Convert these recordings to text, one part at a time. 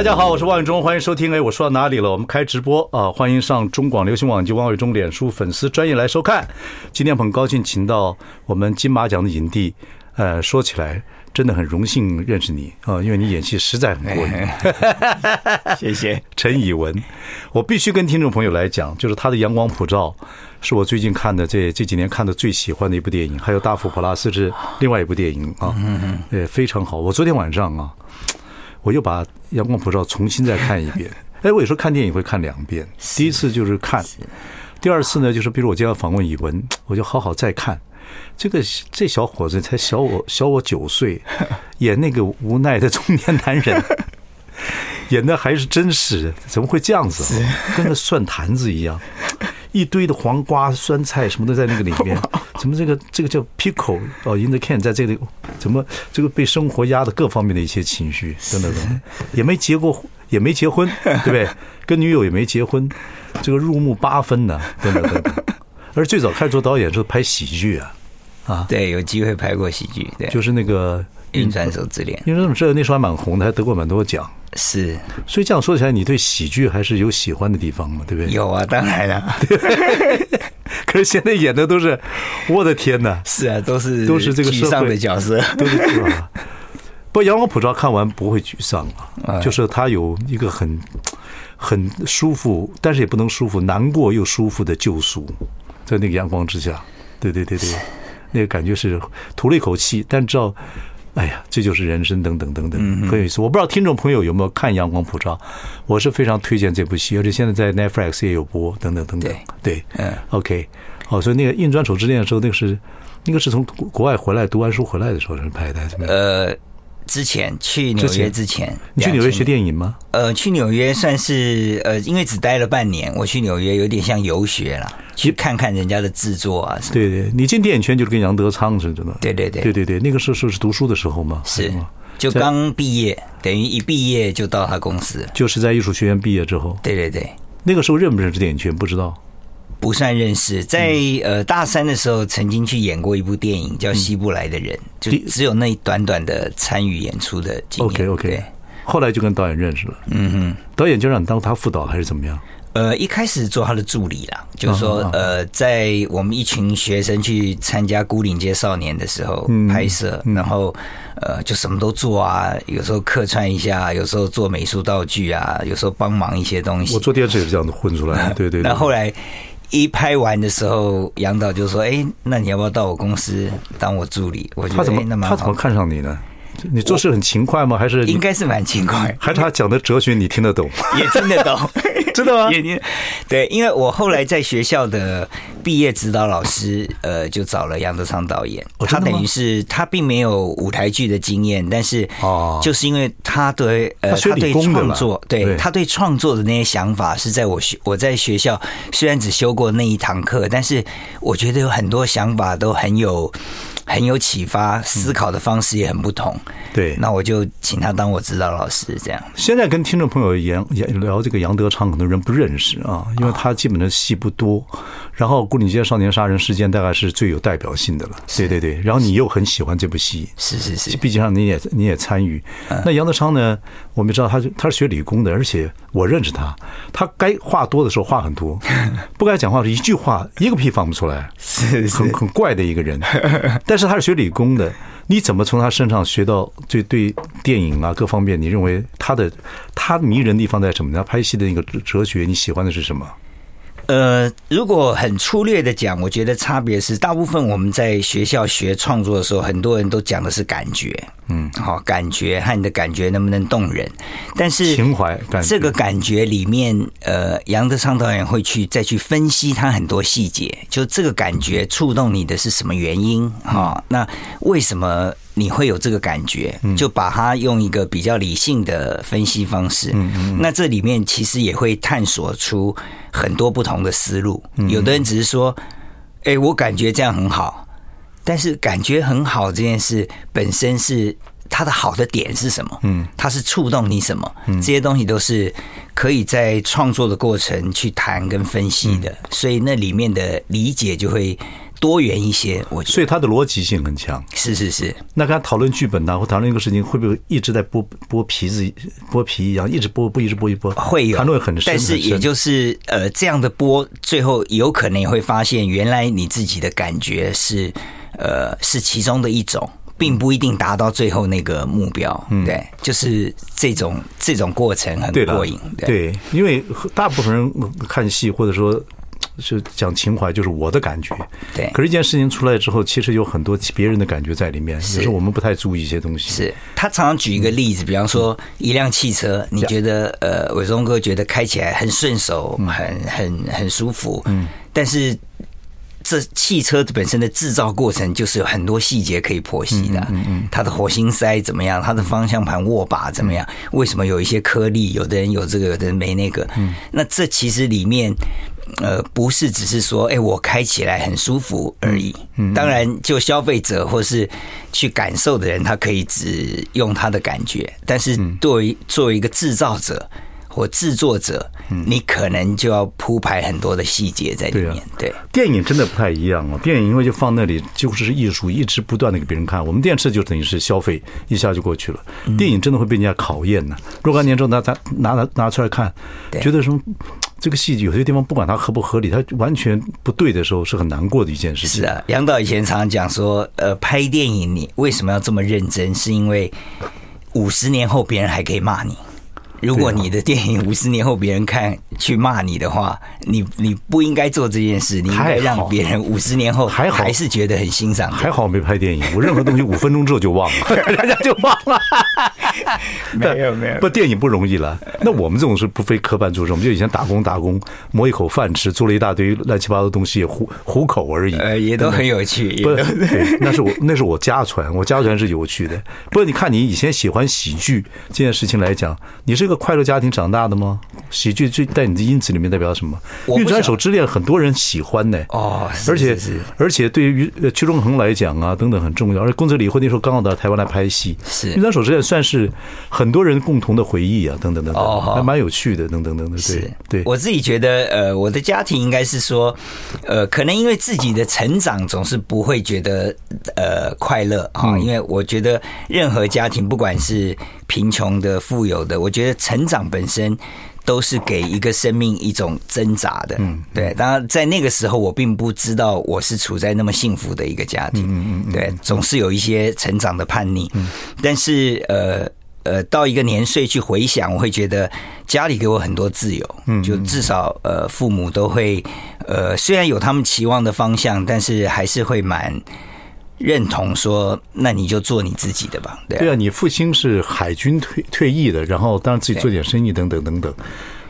大家好，我是王伟忠，欢迎收听。哎，我说到哪里了？我们开直播啊！欢迎上中广流行网及王伟忠脸书粉丝专业来收看。今天很高兴请到我们金马奖的影帝，呃，说起来真的很荣幸认识你啊，因为你演戏实在很过瘾。谢谢 陈以文，我必须跟听众朋友来讲，就是他的《阳光普照》是我最近看的这这几年看的最喜欢的一部电影，还有《大富普拉斯》是另外一部电影啊，呃，非常好。我昨天晚上啊。我又把《阳光普照》重新再看一遍。哎，我有时候看电影会看两遍。第一次就是看，第二次呢，就是比如我今天要访问以文，我就好好再看。这个这小伙子才小我小我九岁，演那个无奈的中年男人，演的还是真实，怎么会这样子？跟个蒜坛子一样。一堆的黄瓜、酸菜什么都在那个里面，怎么这个这个叫 pickle 哦，in the can，在这里。怎么这个被生活压的各方面的一些情绪等等等，也没结过，也没结婚，对不对？跟女友也没结婚，这个入木八分呢，等等等等。而最早开始做导演是拍喜剧啊，啊，对，有机会拍过喜剧，对，就是那个《运转手之恋》，晕船手之恋那时候还蛮红的，还得过蛮多奖。是，所以这样说起来，你对喜剧还是有喜欢的地方嘛？对不对？有啊，当然了。可是现在演的都是，我的天哪！是啊，都是都是这个沮丧的角色，都是是吧？不过《阳光普照》看完不会沮丧啊，就是他有一个很很舒服，但是也不能舒服，难过又舒服的救赎，在那个阳光之下，对对对对，那个感觉是吐了一口气，但知道。哎呀，这就是人生，等等等等，很有意思。我不知道听众朋友有没有看《阳光普照》，我是非常推荐这部戏，而且现在在 Netflix 也有播，等等等等。对，嗯，OK，哦，所以那个《印砖手之恋》的时候，那个是那个是从国外回来读完书回来的时候是拍的，怎么样？呃。之前去纽约之前，你去纽约学电影吗？呃，去纽约算是呃，因为只待了半年，我去纽约有点像游学了，去看看人家的制作啊什么。对对，你进电影圈就是跟杨德昌似的。对对对，对对对，那个时候是读书的时候嘛，是就刚毕业，等于一毕业就到他公司，就是在艺术学院毕业之后。对对对，那个时候认不认识电影圈不知道。不算认识，在呃大三的时候曾经去演过一部电影叫《西部来的人》，就只有那一短短的参与演出的经验。OK OK，后来就跟导演认识了。嗯哼，导演就让你当他副导还是怎么样？呃，一开始做他的助理啦，就是说呃，在我们一群学生去参加《孤岭街少年》的时候拍摄，然后呃就什么都做啊，有时候客串一下，有时候做美术道具啊，有时候帮忙一些东西。我做电视也是这样子混出来的，对对。那后来。一拍完的时候，杨导就说：“哎，那你要不要到我公司当我助理？”我觉得他怎么他怎么看上你呢？你做事很勤快吗？还是应该是蛮勤快？还是他讲的哲学你听得懂？也听得懂，真的吗？也听对，因为我后来在学校的毕业指导老师，呃，就找了杨德昌导演。他等于是他并没有舞台剧的经验，但是哦，就是因为他对呃他对创作，对他对创作的那些想法是在我学我在学校虽然只修过那一堂课，但是我觉得有很多想法都很有。很有启发，思考的方式也很不同。对，那我就请他当我指导老师，这样。现在跟听众朋友言言聊这个杨德昌，很多人不认识啊，因为他基本的戏不多。然后《牯岭街少年杀人事件》大概是最有代表性的了。对对对，然后你又很喜欢这部戏，是是是，毕竟上你也你也参与。那杨德昌呢？我们知道他他是学理工的，而且我认识他，他该话多的时候话很多，不该讲话是一句话一个屁放不出来，是是，很很怪的一个人。但是他是学理工的，你怎么从他身上学到对对电影啊各方面？你认为他的他迷人的地方在什么？他拍戏的那个哲学，你喜欢的是什么？呃，如果很粗略的讲，我觉得差别是，大部分我们在学校学创作的时候，很多人都讲的是感觉，嗯，好，感觉和你的感觉能不能动人？但是情怀，这个感觉里面，呃，杨德昌导演会去再去分析他很多细节，就这个感觉触动你的是什么原因？哈，那为什么？你会有这个感觉，就把它用一个比较理性的分析方式。那这里面其实也会探索出很多不同的思路。有的人只是说：“哎，我感觉这样很好。”但是感觉很好这件事本身是它的好的点是什么？嗯，它是触动你什么？嗯，这些东西都是可以在创作的过程去谈跟分析的，所以那里面的理解就会多元一些。我觉得，所以他的逻辑性很强。是是是。那跟他讨论剧本呢，或讨论一个事情，会不会一直在剥剥皮子、剥皮一样，一直剥剥，一直剥一剥？会有，谈论很深。但是也就是呃，这样的剥，最后有可能也会发现，原来你自己的感觉是。呃，是其中的一种，并不一定达到最后那个目标。嗯，对，就是这种这种过程很过瘾。对，对，因为大部分人看戏或者说是讲情怀，就是我的感觉。对，可是，一件事情出来之后，其实有很多别人的感觉在里面。有时候我们不太注意一些东西。是他常常举一个例子，比方说一辆汽车，你觉得呃，伟忠哥觉得开起来很顺手，很很很舒服。嗯，但是。这汽车本身的制造过程就是有很多细节可以剖析的。嗯嗯，它的火星塞怎么样？它的方向盘握把怎么样？为什么有一些颗粒？有的人有这个，有的人没那个。嗯，那这其实里面，呃，不是只是说，哎，我开起来很舒服而已。嗯，当然，就消费者或是去感受的人，他可以只用他的感觉。但是，作为作为一个制造者。或制作者，你可能就要铺排很多的细节在里面。对，电影真的不太一样哦！电影因为就放那里，就是艺术，一直不断的给别人看。我们电视就等于是消费，一下就过去了。电影真的会被人家考验呢。若干年之后拿拿拿拿拿出来看，觉得说这个戏有些地方不管它合不合理，它完全不对的时候，是很难过的一件事情。是啊，杨导以前常常讲说，呃，拍电影你为什么要这么认真？是因为五十年后别人还可以骂你。如果你的电影五十年后别人看去骂你的话，你你不应该做这件事，你应该让别人五十年后还还是觉得很欣赏。还好没拍电影，我任何东西五分钟之后就忘了，大家就忘了。没有没有，不电影不容易了。那我们这种是不非科班出身，我们就以前打工打工，磨一口饭吃，做了一大堆乱七八糟的东西糊糊口而已。呃，也都很有趣。不，那是我那是我家传，我家传是有趣的。不过你看，你以前喜欢喜剧这件事情来讲，你是。一个快乐家庭长大的吗？喜剧最在你的因子里面代表什么？《运转手之恋》很多人喜欢呢。哦，而且而且对于屈中恒来讲啊，等等很重要。而且宫泽理惠那时候刚好到台湾来拍戏，《是运转手之恋》算是很多人共同的回忆啊，等等等等，还蛮有趣的，等等等等。对对，我自己觉得，呃，我的家庭应该是说，呃，可能因为自己的成长总是不会觉得呃快乐啊，因为我觉得任何家庭不管是。贫穷的、富有的，我觉得成长本身都是给一个生命一种挣扎的。嗯，对。当然，在那个时候，我并不知道我是处在那么幸福的一个家庭。嗯嗯，对，总是有一些成长的叛逆。嗯，但是呃呃，到一个年岁去回想，我会觉得家里给我很多自由。嗯，就至少呃，父母都会呃，虽然有他们期望的方向，但是还是会蛮。认同说，那你就做你自己的吧。对啊，你父亲是海军退退役的，然后当然自己做点生意等等等等。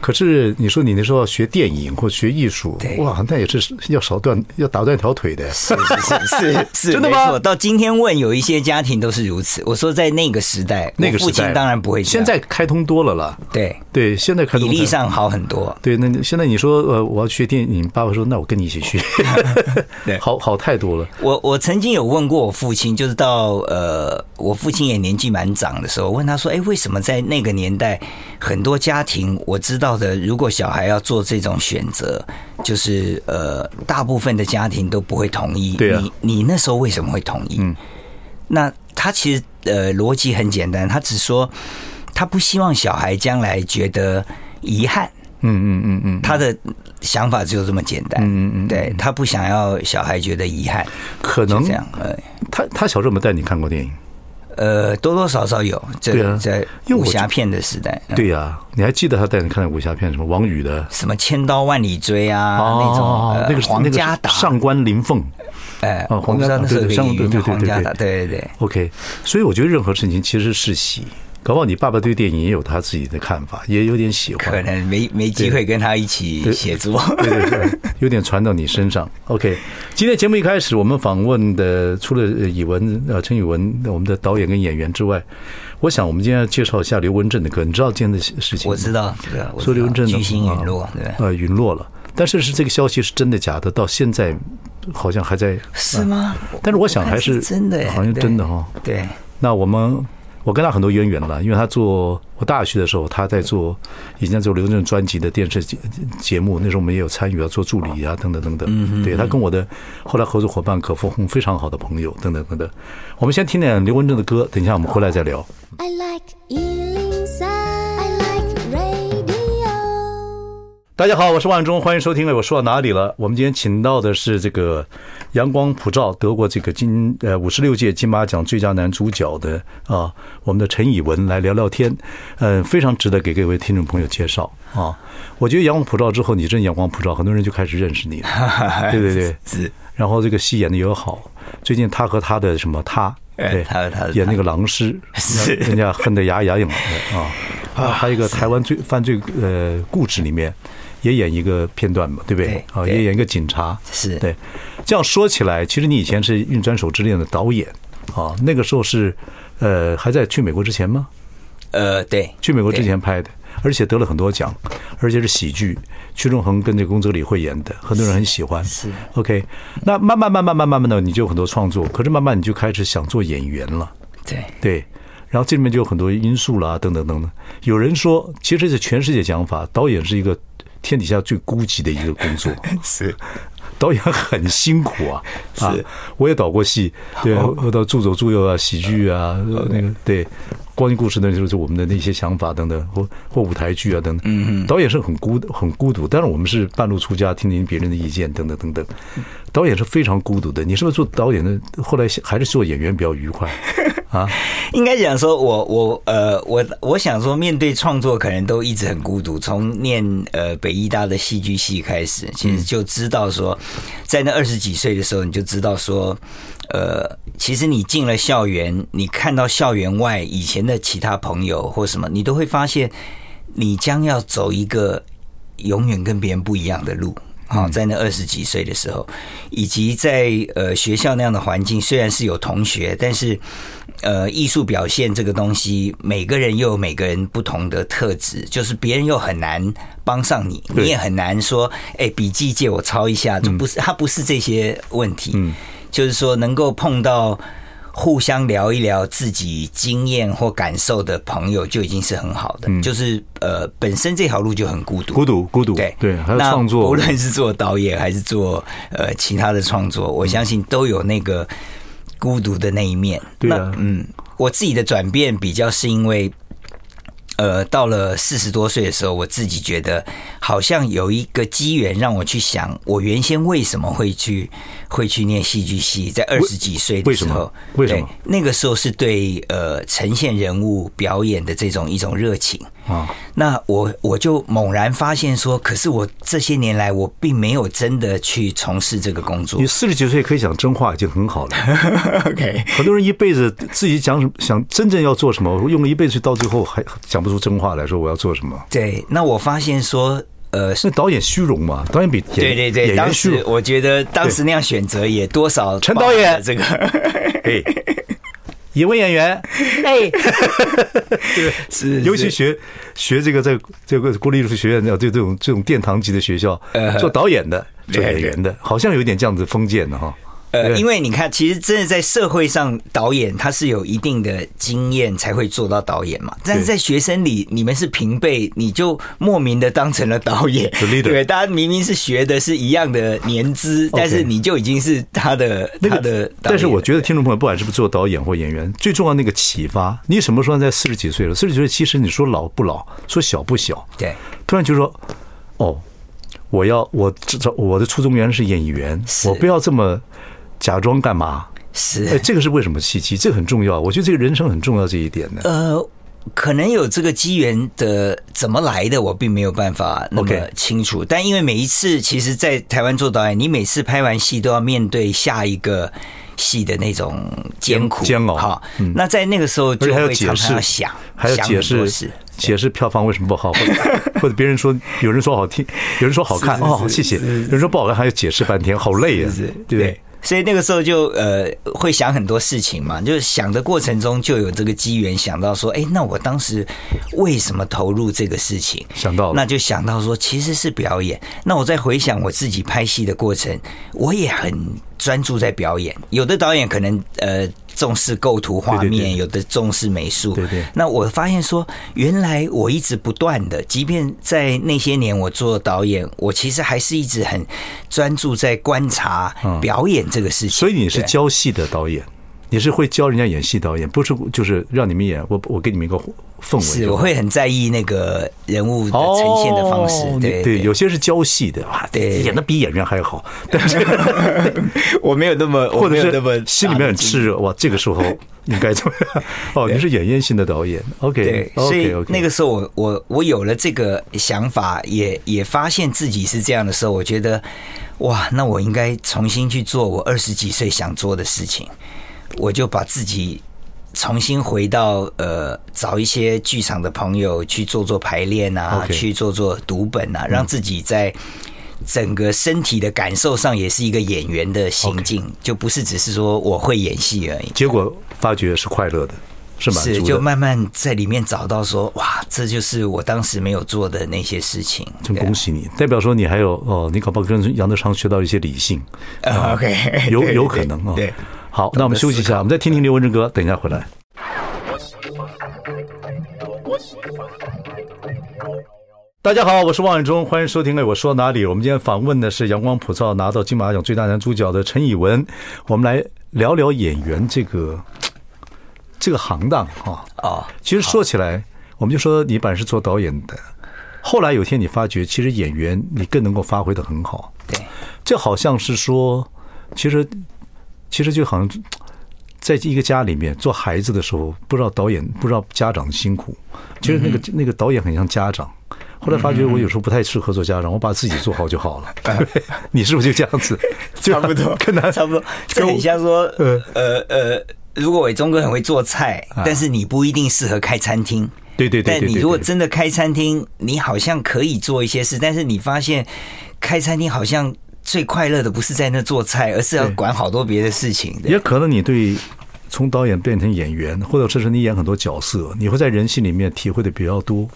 可是你说你那时候要学电影或学艺术，哇，那也是要少断要打断条腿的。是是是 是，真的吗？到今天问有一些家庭都是如此。我说在那个时代，那个父亲当然不会。现在开通多了了。对对，现在开通比例上好很多。对，那现在你说呃，我要学电影，爸爸说那我跟你一起学。对，好好太多了。我我曾经有问过我父亲，就是到呃，我父亲也年纪蛮长的时候，问他说，哎，为什么在那个年代很多家庭我知道。的，如果小孩要做这种选择，就是呃，大部分的家庭都不会同意。对啊，你你那时候为什么会同意？嗯，那他其实呃逻辑很简单，他只说他不希望小孩将来觉得遗憾。嗯嗯嗯嗯，他的想法只有这么简单。嗯嗯，对，他不想要小孩觉得遗憾，可能这样。呃，他他小时候有没带你看过电影？呃，多多少少有，在在武侠片的时代，对呀，你还记得他带你看的武侠片什么王宇的？什么千刀万里追啊，那种那个皇家打。上官林凤，哎，皇家那是上对对对对对对对，OK，所以我觉得任何事情其实是喜，搞不好你爸爸对电影也有他自己的看法，也有点喜欢，可能没没机会跟他一起写作，对对对，有点传到你身上。OK，今天节目一开始我们访问的除了以文呃陈以文我们的导演跟演员之外，我想我们今天要介绍一下刘文正的歌，你知道今天的事情吗？我知道，对啊，说刘文正巨星陨落，对，呃，陨落了。但是是这个消息是真的假的？到现在好像还在是吗？但是我想还是真的，好像真的哈。对，那我们。我跟他很多渊源了，因为他做我大学的时候，他在做以前在做刘文正专辑的电视节节目，那时候我们也有参与，啊做助理啊，等等等等。嗯嗯。对他跟我的后来合作伙伴可丰宏非常好的朋友，等等等等。我们先听点刘文正的歌，等一下我们回来再聊。I like 大家好，我是万忠，欢迎收听。我说到哪里了？我们今天请到的是这个阳光普照得过这个金呃五十六届金马奖最佳男主角的啊，我们的陈以文来聊聊天。嗯，非常值得给各位听众朋友介绍啊。我觉得阳光普照之后，你真阳光普照，很多人就开始认识你了。对对对，是。然后这个戏演的也好，最近他和他的什么他，对，他和他演那个狼师，人家恨得牙痒痒的啊。啊，还有一个台湾罪犯罪呃故事里面。也演一个片段嘛，对不对？啊，也演一个警察，是对。这样说起来，其实你以前是《运转手之恋》的导演啊，那个时候是呃还在去美国之前吗？呃，对，去美国之前拍的，而且得了很多奖，而且是喜剧。屈中恒跟这个宫泽理惠演的，很多人很喜欢。是 OK，那慢慢慢慢慢慢慢的，你就有很多创作，可是慢慢你就开始想做演员了。对对，然后这里面就有很多因素了，等等等等。有人说，其实是全世界讲法，导演是一个。天底下最孤寂的一个工作。是。导演很辛苦啊，啊，我也导过戏，对，我到助手助右啊，喜剧啊，那个对，光阴故事那就是我们的那些想法等等，或或舞台剧啊等等，嗯嗯，导演是很孤很孤独，但是我们是半路出家，听听别人的意见等等等等，导演是非常孤独的。你是不是做导演的？后来还是做演员比较愉快？啊，应该讲说我，我我呃，我我想说，面对创作，可能都一直很孤独。从念呃北医大的戏剧系开始，其实就知道说，在那二十几岁的时候，你就知道说，呃，其实你进了校园，你看到校园外以前的其他朋友或什么，你都会发现，你将要走一个永远跟别人不一样的路。好，在那二十几岁的时候，以及在呃学校那样的环境，虽然是有同学，但是呃艺术表现这个东西，每个人又有每个人不同的特质，就是别人又很难帮上你，你也很难说，哎，笔记借我抄一下，就不是，他不是这些问题，嗯，就是说能够碰到。互相聊一聊自己经验或感受的朋友就已经是很好的，嗯、就是呃，本身这条路就很孤独，孤独，孤独，对对。还有创作，无论是做导演还是做呃其他的创作，我相信都有那个孤独的那一面。对啊，嗯，我自己的转变比较是因为。呃，到了四十多岁的时候，我自己觉得好像有一个机缘让我去想，我原先为什么会去会去念戏剧系，在二十几岁的时候，为什么？那个时候是对呃呈现人物表演的这种一种热情。啊，那我我就猛然发现说，可是我这些年来我并没有真的去从事这个工作。你四十几岁可以讲真话已经很好了。OK，很多人一辈子自己讲什么，想真正要做什么，用了一辈子到最后还讲不出真话来说我要做什么。对，那我发现说，呃，是导演虚荣嘛？导演比对对对，当时我觉得当时那样选择也多少陈导演这个。一位演员，哎，对，是，尤其学学这个在这个国立艺术学院要对这种这种殿堂级的学校做导演的、做演员的，好像有点这样子封建的哈。呃，因为你看，其实真的在社会上，导演他是有一定的经验才会做到导演嘛。但是在学生里，你们是平辈，你就莫名的当成了导演。对，大家明明是学的是一样的年资，但是你就已经是他的他的。但是我觉得听众朋友，不管是不是做导演或演员，最重要那个启发，你什么时候在四十几岁了？四十几岁其实你说老不老，说小不小。对，突然就说，哦，我要我这我的初衷原来是演员，我不要这么。假装干嘛？是，哎，这个是为什么契机？这个很重要，我觉得这个人生很重要这一点呢。呃，可能有这个机缘的怎么来的，我并没有办法那么清楚。但因为每一次，其实，在台湾做导演，你每次拍完戏都要面对下一个。戏的那种艰苦煎熬哈。那在那个时候就会常常想，还要解释解释票房为什么不好，或者 或者别人说有人说好听，有人说好看哦，谢谢。有人说不好看，还要解释半天，好累啊，对不对？所以那个时候就呃会想很多事情嘛，就是想的过程中就有这个机缘想到说，哎，那我当时为什么投入这个事情？想到了，那就想到说其实是表演。那我在回想我自己拍戏的过程，我也很专注在表演。有的导演可能呃。重视构图画面，对对对，有的重视美术。对对。那我发现说，原来我一直不断的，即便在那些年我做导演，我其实还是一直很专注在观察表演这个事情。嗯、所以你是教戏的导演。你是会教人家演戏导演，不是就是让你们演，我我给你们一个氛围。是，我会很在意那个人物的呈现的方式。哦、对对，有些是教戏的啊，对，演的比演员还好。但是 我没有那么，或者是那么心里面很炽热哇，这个时候应该怎么样？哦，你是演员型的导演，OK，对，所以那个时候我我我有了这个想法，也也发现自己是这样的时候，我觉得哇，那我应该重新去做我二十几岁想做的事情。我就把自己重新回到呃，找一些剧场的朋友去做做排练啊.去做做读本啊，让自己在整个身体的感受上也是一个演员的心境，Okay. 就不是只是说我会演戏而已。结果发觉是快乐的，是吗？是，就慢慢在里面找到说，哇，这就是我当时没有做的那些事情。真恭喜你，代表说你还有哦，你搞不好跟杨德昌学到一些理性。Uh, OK，有 有可能啊。对。好，那我们休息一下，我们再听听刘文正歌，等一下回来。大家好，我是王伟忠，欢迎收听。哎，我说哪里？我们今天访问的是阳光普照拿到金马奖最大男主角的陈以文，我们来聊聊演员这个这个行当啊。啊，其实说起来，我们就说你本来是做导演的，后来有一天你发觉，其实演员你更能够发挥的很好。对，这好像是说，其实。其实就好像在一个家里面做孩子的时候，不知道导演不知道家长的辛苦。其实那个那个导演很像家长。后来发觉我有时候不太适合做家长，我把自己做好就好了。你是不是就这样子？差不多，跟他差不多。这很像说，呃呃呃，如果伟忠哥很会做菜，但是你不一定适合开餐厅。对对对。但你如果真的开餐厅，你好像可以做一些事，但是你发现开餐厅好像。最快乐的不是在那做菜，而是要管好多别的事情。也可能你对从导演变成演员，或者甚至你演很多角色，你会在人性里面体会的比较多。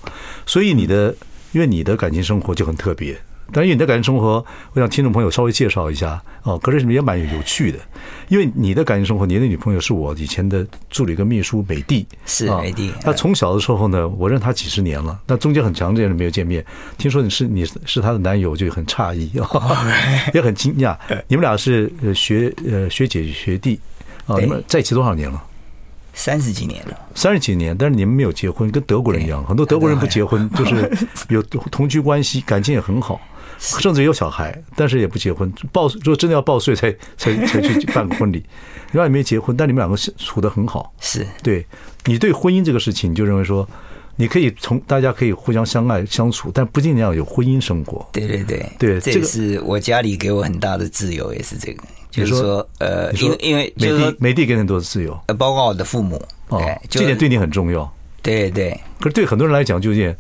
所以你的，因为你的感情生活就很特别。但是你的感情生活，我想听众朋友稍微介绍一下哦。可是也蛮有趣的，因为你的感情生活，你的女朋友是我以前的助理跟秘书美帝，是美帝。她从小的时候呢，我认她几十年了，那中间很长时间没有见面。听说你是你是她的男友，就很诧异，也很惊讶。你们俩是学呃学姐学弟啊？你们在一起多少年了？三十几年了，三十几年，但是你们没有结婚，跟德国人一样，很多德国人不结婚，就是 有同居关系，感情也很好。甚至有小孩，但是也不结婚。报如果真的要报税，才才才去办个婚礼。另外也没结婚，但你们两个处得很好。是对你对婚姻这个事情，你就认为说，你可以从大家可以互相相爱相处，但不一定要有婚姻生活。对对对对，这个是我家里给我很大的自由，也是这个，就是说呃，因为因为就是说美帝给很多的自由，呃，包括我的父母哦，这点对你很重要。对对，可是对很多人来讲，就有点。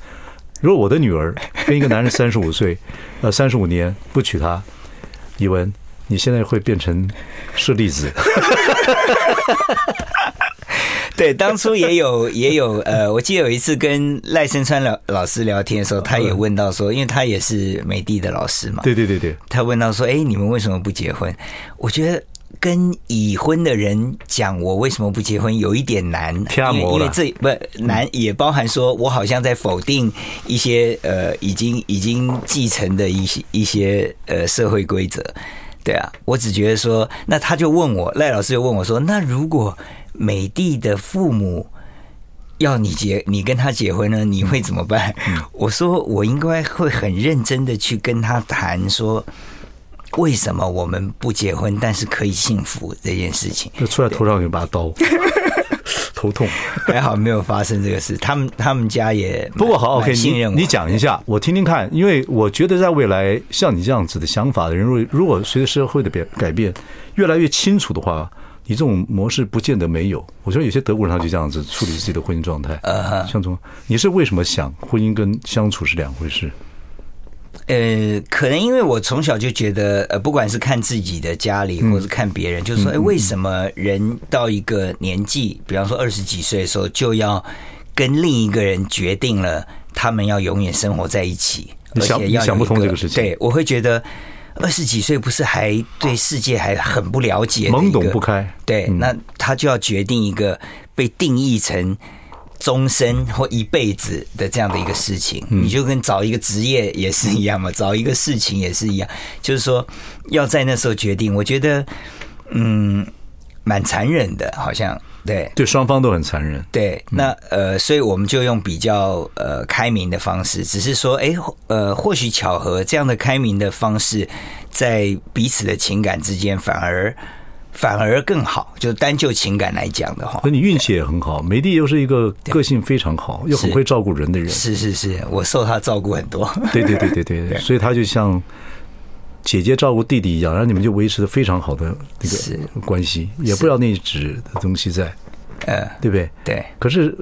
如果我的女儿跟一个男人三十五岁，呃，三十五年不娶她，以文，你现在会变成舍利子。对，当初也有 也有呃，我记得有一次跟赖声川老老师聊天的时候，他也问到说，因为他也是美的的老师嘛，对对对对，他问到说，哎，你们为什么不结婚？我觉得。跟已婚的人讲我为什么不结婚有一点难，因为因为这不难也包含说我好像在否定一些呃已经已经继承的一些一些呃社会规则，对啊，我只觉得说，那他就问我赖老师就问我说，那如果美帝的父母要你结你跟他结婚呢，你会怎么办？我说我应该会很认真的去跟他谈说。为什么我们不结婚，但是可以幸福这件事情？就出来头上有把刀，头痛。还好没有发生这个事。他们他们家也不过好，OK，信任我。你你讲一下，我听听看。因为我觉得在未来，像你这样子的想法的人，如果如果随着社会的变改变越来越清楚的话，你这种模式不见得没有。我觉得有些德国人他就这样子处理自己的婚姻状态。呃，像从你是为什么想婚姻跟相处是两回事？呃，可能因为我从小就觉得，呃，不管是看自己的家里，或是看别人，嗯、就是说，哎，为什么人到一个年纪，比方说二十几岁的时候，就要跟另一个人决定了他们要永远生活在一起，而且要你想不通这个事情。对，我会觉得二十几岁不是还对世界还很不了解，懵懂不开。对，那他就要决定一个被定义成。终身或一辈子的这样的一个事情，你就跟找一个职业也是一样嘛，找一个事情也是一样，就是说要在那时候决定。我觉得，嗯，蛮残忍的，好像对，对，双方都很残忍。对，那呃，所以我们就用比较呃开明的方式，只是说，哎，呃，或许巧合这样的开明的方式，在彼此的情感之间反而。反而更好，就是单就情感来讲的话，那你运气也很好。美丽又是一个个性非常好，又很会照顾人的人。是是是，我受他照顾很多。对对对对 对，所以他就像姐姐照顾弟弟一样，然后你们就维持的非常好的那个关系，也不知道那纸的东西在，呃，对不对？对。可是。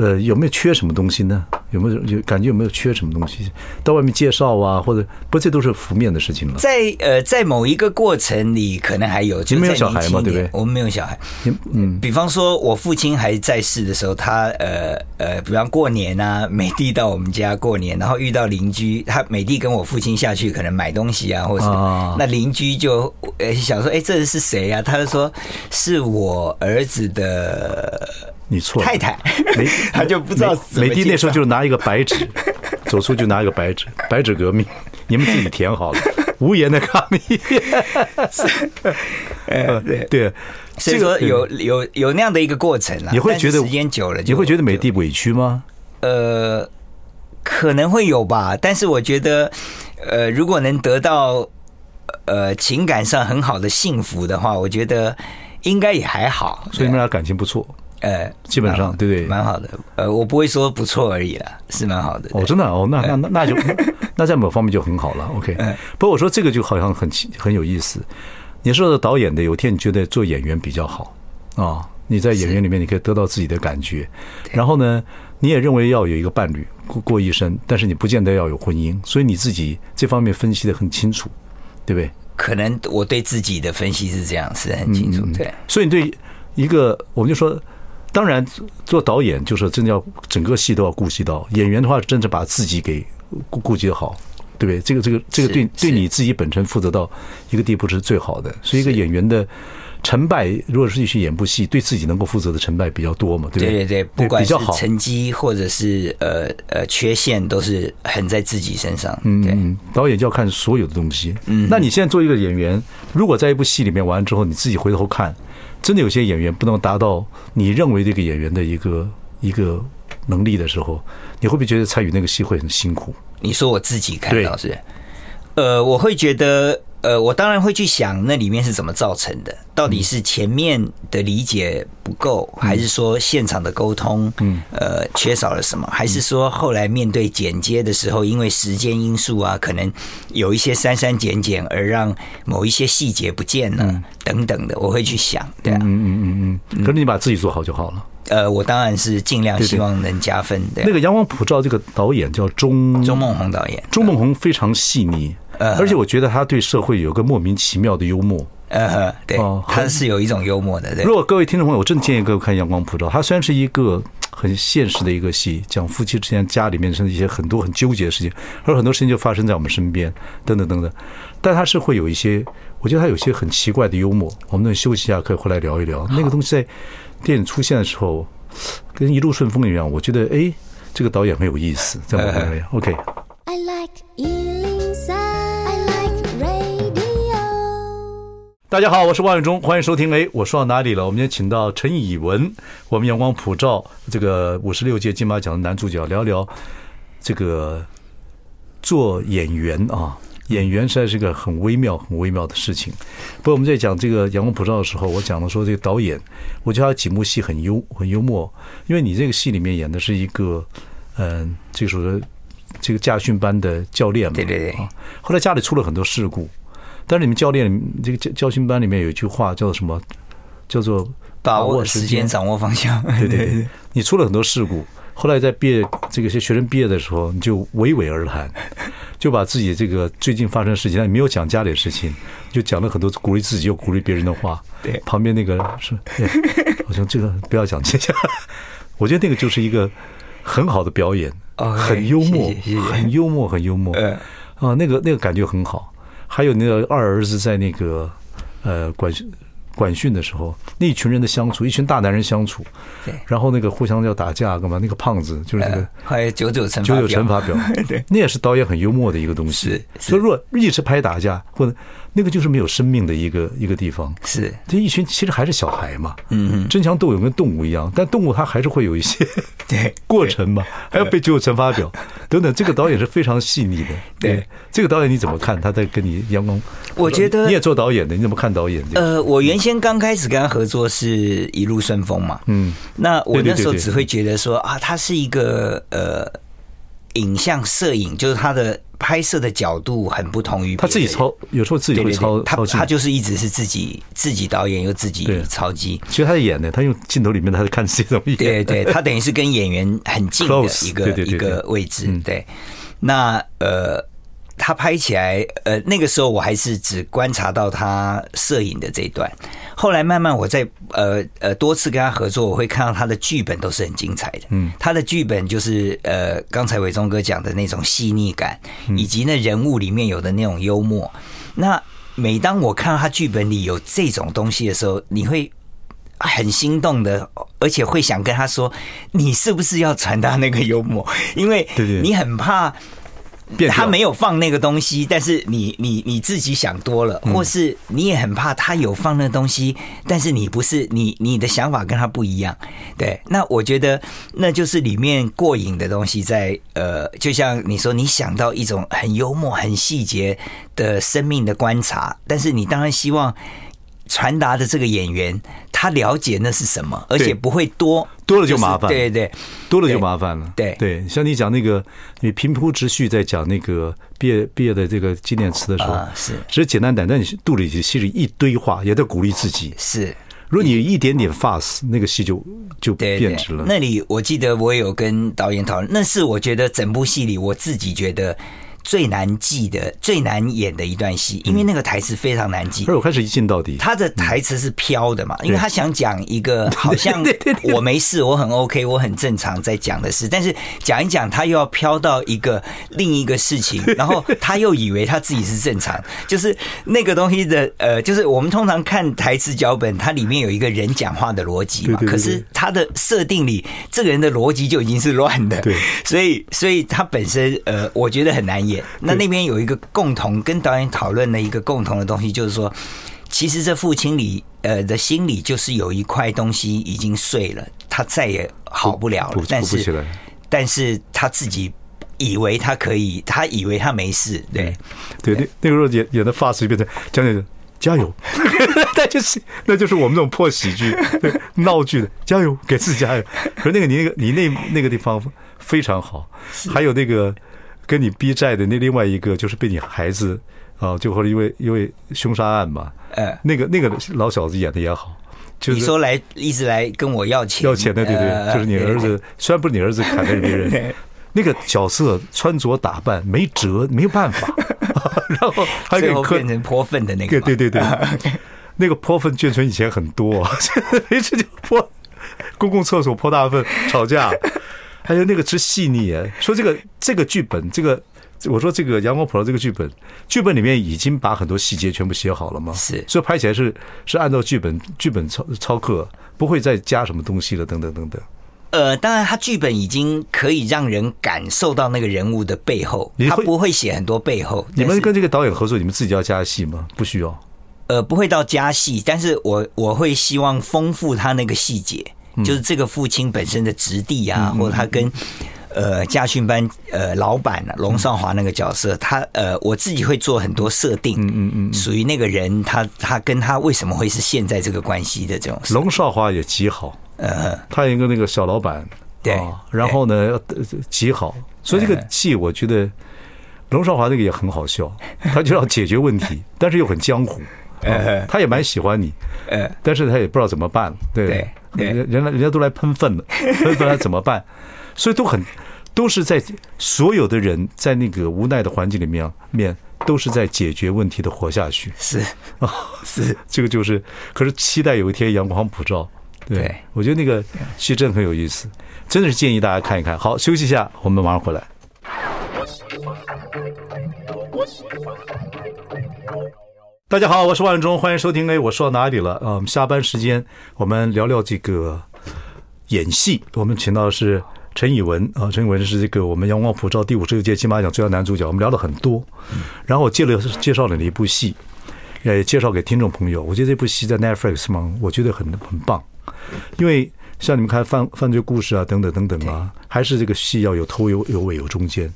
呃，有没有缺什么东西呢？有没有有感觉有没有缺什么东西？到外面介绍啊，或者不，这都是负面的事情了。在呃，在某一个过程里，可能还有，就没有小孩嘛，对不对？我们没有小孩。嗯，比方说，我父亲还在世的时候，他呃呃，比方过年啊，美帝到我们家过年，然后遇到邻居，他美帝跟我父亲下去可能买东西啊，或者是那邻居就呃想说，哎，这是谁呀？他就说是我儿子的。你错了，太太，他 就不知道。美帝那时候就拿一个白纸，走出就拿一个白纸，白纸革命，你们自己填好了，无言的抗议。对对，所以说有有有那样的一个过程了。你会觉得时间久了，你会觉得美帝委屈吗？呃，可能会有吧，但是我觉得，呃，如果能得到呃情感上很好的幸福的话，我觉得应该也还好。所以你们俩感情不错。呃，基本上对对，蛮好的。呃，我不会说不错而已啦，是蛮好的。哦，真的哦，那那那那就那 在某方面就很好了。OK，不过我说这个就好像很很有意思。你说的导演的，有天你觉得做演员比较好啊？你在演员里面你可以得到自己的感觉，然后呢，你也认为要有一个伴侣过过一生，但是你不见得要有婚姻，所以你自己这方面分析的很清楚，对不对？可能我对自己的分析是这样，是很清楚。对，所以你对一个我们就说。当然，做导演就是真的要整个戏都要顾及到。演员的话，真的把自己给顾顾及好，对不对？这个这个这个对对你自己本身负责到一个地步是最好的。所以，一个演员的成败，如果是去演部戏，对自己能够负责的成败比较多嘛，对不对？对对对，不管是成绩或者是呃呃缺陷，都是横在自己身上。嗯嗯，导演就要看所有的东西。嗯，那你现在做一个演员，如果在一部戏里面完了之后，你自己回头看。真的有些演员不能达到你认为这个演员的一个一个能力的时候，你会不会觉得参与那个戏会很辛苦？你说我自己看到是，呃，我会觉得。呃，我当然会去想那里面是怎么造成的，到底是前面的理解不够，还是说现场的沟通，嗯，呃，缺少了什么，还是说后来面对剪接的时候，因为时间因素啊，可能有一些删删减减，而让某一些细节不见了，等等的，我会去想，对啊，嗯嗯嗯。嗯，可是你把自己做好就好了。呃，我当然是尽量希望能加分的。那个《阳光普照》这个导演叫钟钟孟宏导演，钟孟宏非常细腻。而且我觉得他对社会有个莫名其妙的幽默，呃，对，他是有一种幽默的。对，如果各位听众朋友，我真的建议各位看《阳光普照》，它虽然是一个很现实的一个戏，讲夫妻之间家里面的一些很多很纠结的事情，而很多事情就发生在我们身边，等等等等。但他是会有一些，我觉得他有些很奇怪的幽默。我们等休息一下，可以回来聊一聊那个东西。在电影出现的时候，跟一路顺风一样，我觉得哎，这个导演很有意思。再回来，OK。I like 大家好，我是万永忠，欢迎收听。哎，我说到哪里了？我们今天请到陈以文，我们阳光普照这个五十六届金马奖的男主角，聊聊这个做演员啊，演员实在是个很微妙、很微妙的事情。不过我们在讲这个阳光普照的时候，我讲了说这个导演，我觉得他几幕戏很幽、很幽默，因为你这个戏里面演的是一个嗯，这个说这个驾训班的教练嘛，对对对，后来家里出了很多事故。但是你们教练这个教教训班里面有一句话叫做什么？叫做把握时间，掌握方向。对对对，你出了很多事故，后来在毕业这个些学生毕业的时候，你就娓娓而谈，就把自己这个最近发生的事情，但你没有讲家里的事情，就讲了很多鼓励自己又鼓励别人的话。对，旁边那个是，好像这个不要讲这些。我觉得那个就是一个很好的表演，很幽默，很幽默，很幽默。啊，那个那个感觉很好。还有那个二儿子在那个呃管管训的时候，那一群人的相处，一群大男人相处，对，然后那个互相要打架干嘛？那个胖子就是那个还有九九乘九九乘法表，对，那也是导演很幽默的一个东西。是，所以如果一直拍打架或者。那个就是没有生命的一个一个地方，是。这一群其实还是小孩嘛，嗯嗯，争强斗勇跟动物一样，但动物它还是会有一些 对。过程嘛，还要被九九乘法表等等。这个导演是非常细腻的，对。这个导演你怎么看？他在跟你阳光，我觉得你也做导演的，你怎么看导演？呃，我原先刚开始跟他合作是一路顺风嘛，嗯，那我那时候只会觉得说啊，他是一个呃影像摄影，就是他的。拍摄的角度很不同于他自己操，有时候自己会操，他他就是一直是自己自己导演又自己操机。其实他在演的，他用镜头里面他在看自己怎么演。对对，他等于是跟演员很近的一个一个位置。对，那呃。他拍起来，呃，那个时候我还是只观察到他摄影的这一段。后来慢慢我在呃呃多次跟他合作，我会看到他的剧本都是很精彩的。嗯，他的剧本就是呃刚才伟忠哥讲的那种细腻感，以及那人物里面有的那种幽默。那每当我看到他剧本里有这种东西的时候，你会很心动的，而且会想跟他说：“你是不是要传达那个幽默？”因为你很怕。他没有放那个东西，但是你你你自己想多了，或是你也很怕他有放那个东西，但是你不是你你的想法跟他不一样，对，那我觉得那就是里面过瘾的东西在呃，就像你说，你想到一种很幽默、很细节的生命的观察，但是你当然希望。传达的这个演员，他了解那是什么，而且不会多多了就麻烦，对对，多了就麻烦了。对对，像你讲那个，你平铺直叙在讲那个毕业毕业的这个纪念词的时候，是只是简单点，但你肚里心里一堆话，也在鼓励自己。是，如果你一点点 fast，那个戏就就变质了。那里我记得我有跟导演讨论，那是我觉得整部戏里我自己觉得。最难记的、最难演的一段戏，因为那个台词非常难记。而我开始一镜到底，他的台词是飘的嘛？因为他想讲一个好像我没事，我很 OK，我很正常在讲的事，但是讲一讲，他又要飘到一个另一个事情，然后他又以为他自己是正常，就是那个东西的呃，就是我们通常看台词脚本，它里面有一个人讲话的逻辑嘛，可是他的设定里，这个人的逻辑就已经是乱的，对，所以所以他本身呃，我觉得很难演。那那边有一个共同跟导演讨论的一个共同的东西，就是说，其实这父亲里呃的心里就是有一块东西已经碎了，他再也好不了了。但是，但是他自己以为他可以，他以为他没事。对，对，那那个时候演演的发式就变成讲讲加油，那就是那就是我们这种破喜剧、闹剧的加油，给自己加油。可是那个你那个你那那个地方非常好，还有那个。跟你逼债的那另外一个就是被你孩子啊，就后来因为因为凶杀案嘛，哎，那个那个老小子演的也好，就是你说来一直来跟我要钱，要钱的，对对，就是你儿子，虽然不是你儿子砍的别人，那个角色穿着打扮没辙，没有办法，然后还给变成泼粪的那个，对对对对，那个泼粪眷村以前很多，没事就泼公共厕所泼大粪吵架。还有那个之细腻哎，说这个这个剧本，这个我说这个《阳光普照》这个剧本，剧本里面已经把很多细节全部写好了吗？是，所以拍起来是是按照剧本剧本操操课，不会再加什么东西了，等等等等。呃，当然，他剧本已经可以让人感受到那个人物的背后，他不会写很多背后。你们跟这个导演合作，你们自己要加戏吗？不需要。呃，不会到加戏，但是我我会希望丰富他那个细节。就是这个父亲本身的质地啊，或者他跟呃家训班呃老板龙少华那个角色，他呃我自己会做很多设定，嗯嗯嗯，属于那个人他他跟他为什么会是现在这个关系的这种。龙少华也极好，呃，他一个那个小老板，对，然后呢极好，所以这个戏我觉得龙少华那个也很好笑，他就要解决问题，但是又很江湖。呃，他也蛮喜欢你，哎，但是他也不知道怎么办，对，人人人家都来喷粪了，喷 粪他怎么办？所以都很都是在所有的人在那个无奈的环境里面面。都是在解决问题的活下去，是啊，是这个就是，可是期待有一天阳光普照。对，我觉得那个戏真很有意思，真的是建议大家看一看。好，休息一下，我们马上回来。大家好，我是万忠，欢迎收听。哎，我说到哪里了？啊，我们下班时间，我们聊聊这个演戏。我们请到的是。陈以文啊，陈以文是这个我们阳光普照第五十六届金马奖最佳男主角。我们聊了很多，然后我介了介绍了你一部戏，也介绍给听众朋友。我觉得这部戏在 Netflix 嘛，我觉得很很棒，因为像你们看犯犯罪故事啊，等等等等啊，还是这个戏要有头有有尾有中间。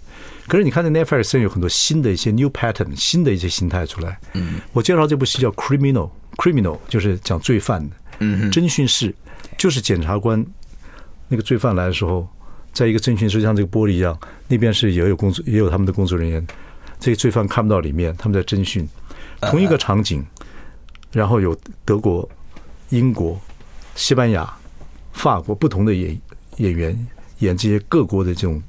可是你看在 Netflix 上有很多新的一些 new pattern，新的一些形态出来。嗯，我介绍这部戏叫 Criminal，Criminal 就是讲罪犯的。嗯，侦讯室就是检察官那个罪犯来的时候。在一个侦讯室，像这个玻璃一样，那边是也有工作，也有他们的工作人员。这个罪犯看不到里面，他们在侦讯。同一个场景，然后有德国、英国、西班牙、法国不同的演演员演这些各国的这种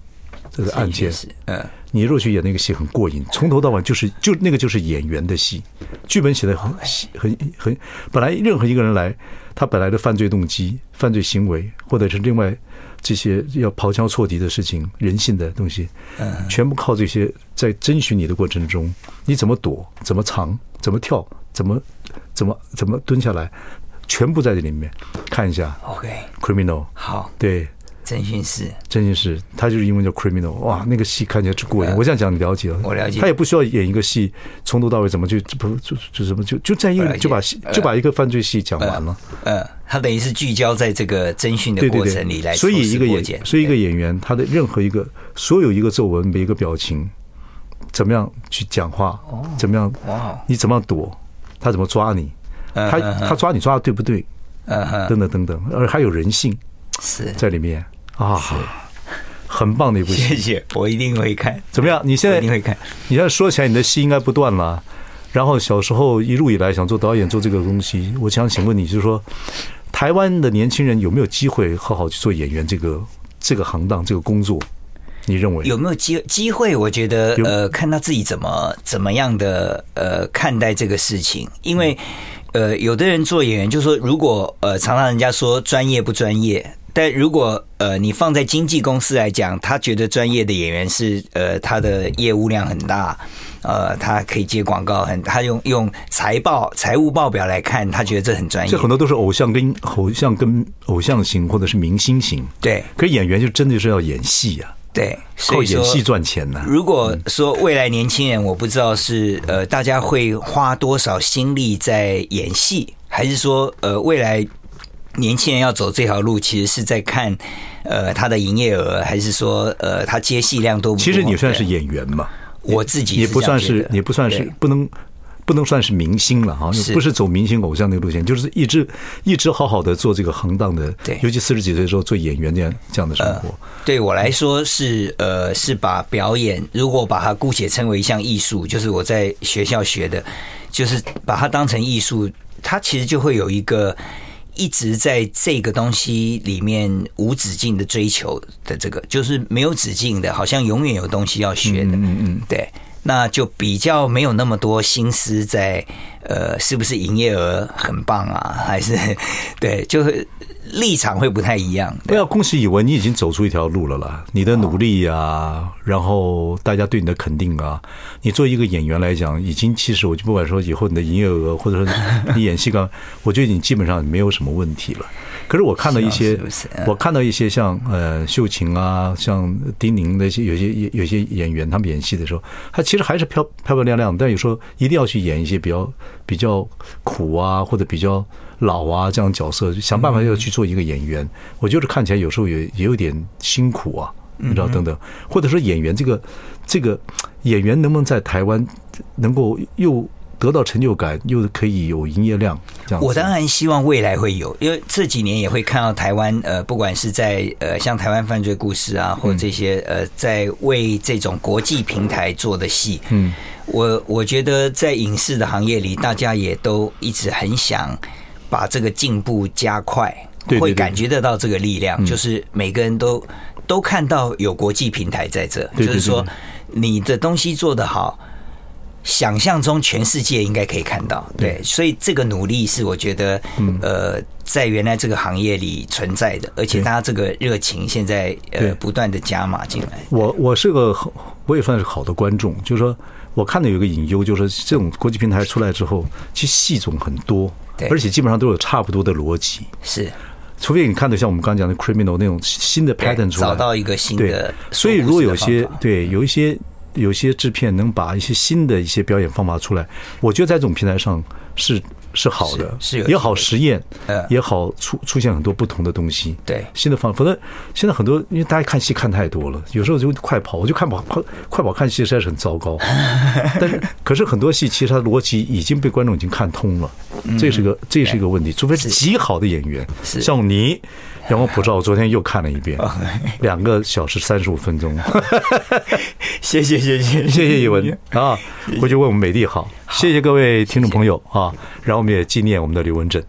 这个案件。嗯，你若去演那个戏很过瘾，从头到尾就是就那个就是演员的戏，剧本写的很很很。本来任何一个人来，他本来的犯罪动机、犯罪行为，或者是另外。这些要刨枪错敌的事情，人性的东西，全部靠这些在争取你的过程中，你怎么躲，怎么藏，怎么跳，怎么怎么怎么蹲下来，全部在这里面看一下。OK，criminal，好，对。侦讯室，侦讯室，他就是英文叫 criminal，哇，那个戏看起来是过瘾。我这样讲你了解了，我了解。他也不需要演一个戏，从头到尾怎么就不就就什么就就在一个就把戏就把一个犯罪戏讲完了。嗯，他等于是聚焦在这个侦讯的过程里来。所以一个演，所以一个演员，他的任何一个所有一个皱纹，每一个表情，怎么样去讲话，怎么样，哇，你怎么样躲，他怎么抓你，他他抓你抓的对不对，等等等等，而还有人性是在里面。啊，很棒的一部戏，谢谢，我一定会看。怎么样？你现在一定会看？你现在说起来，你的戏应该不断了。然后小时候一路以来想做导演，做这个东西，我想请问你，就是说，台湾的年轻人有没有机会好好去做演员这个这个行当这个工作？你认为有没有机机会？我觉得呃，看他自己怎么怎么样的呃看待这个事情，因为呃，有的人做演员，就是说如果呃，常常人家说专业不专业。但如果呃，你放在经纪公司来讲，他觉得专业的演员是呃，他的业务量很大，呃，他可以接广告，很他用用财报财务报表来看，他觉得这很专业。这很多都是偶像跟偶像跟偶像型或者是明星型。对，可是演员就真的就是要演戏啊。对，靠演戏赚钱呢。如果说未来年轻人，我不知道是呃，大家会花多少心力在演戏，还是说呃，未来。年轻人要走这条路，其实是在看，呃，他的营业额，还是说，呃，他接戏量多不多？其实你算是演员嘛，我自己也不算是，也不算是，不能不能算是明星了哈，不是走明星偶像那个路线，就是一直一直好好的做这个行当的，对，尤其四十几岁的时候做演员这样这样的生活。对我来说是呃，是把表演，如果把它姑且称为一项艺术，就是我在学校学的，就是把它当成艺术，它其实就会有一个。一直在这个东西里面无止境的追求的这个，就是没有止境的，好像永远有东西要学的。嗯嗯，对，那就比较没有那么多心思在呃，是不是营业额很棒啊？还是 对，就是。立场会不太一样。不要恭喜以文，你已经走出一条路了啦。你的努力啊，然后大家对你的肯定啊，你作为一个演员来讲，已经其实我就不管说以后你的营业额，或者说 你演戏刚，我觉得你基本上没有什么问题了。可是我看到一些，我看到一些像呃秀琴啊，像丁宁那些有些有些演员，他们演戏的时候，他其实还是漂漂漂亮亮，但有时候一定要去演一些比较比较苦啊，或者比较。老啊，这样角色想办法要去做一个演员，我觉得看起来有时候也也有点辛苦啊，你知道等等，或者说演员这个这个演员能不能在台湾能够又得到成就感，又可以有营业量？这样，我当然希望未来会有，因为这几年也会看到台湾呃，不管是在呃像台湾犯罪故事啊，或者这些呃，在为这种国际平台做的戏，嗯。我我觉得在影视的行业里，大家也都一直很想把这个进步加快，对对对，会感觉得到这个力量，嗯、就是每个人都都看到有国际平台在这，就是说你的东西做得好。想象中全世界应该可以看到，对，所以这个努力是我觉得，呃，在原来这个行业里存在的，而且大家这个热情现在呃不断的加码进来。我我是个我也算是好的观众，就是说我看到有个隐忧，就是这种国际平台出来之后，其实戏种很多，而且基本上都有差不多的逻辑，是，除非你看到像我们刚刚讲的 criminal 那种新的 pattern 出来，找到一个新的，所以如果有些对有一些。有些制片能把一些新的一些表演方法出来，我觉得在这种平台上是是好的，是也好实验，也好出出现很多不同的东西。对，新的方法，否则现在很多因为大家看戏看太多了，有时候就快跑，我就看跑快快跑看戏实在是很糟糕。但是可是很多戏其实它的逻辑已经被观众已经看通了，这是个这是一个问题，除非是极好的演员，像你。《阳光普照》，我昨天又看了一遍，两个小时三十五分钟。谢谢谢谢 谢谢以文啊！回去问我们美丽好，谢谢各位听众朋友啊！然后我们也纪念我们的刘文正。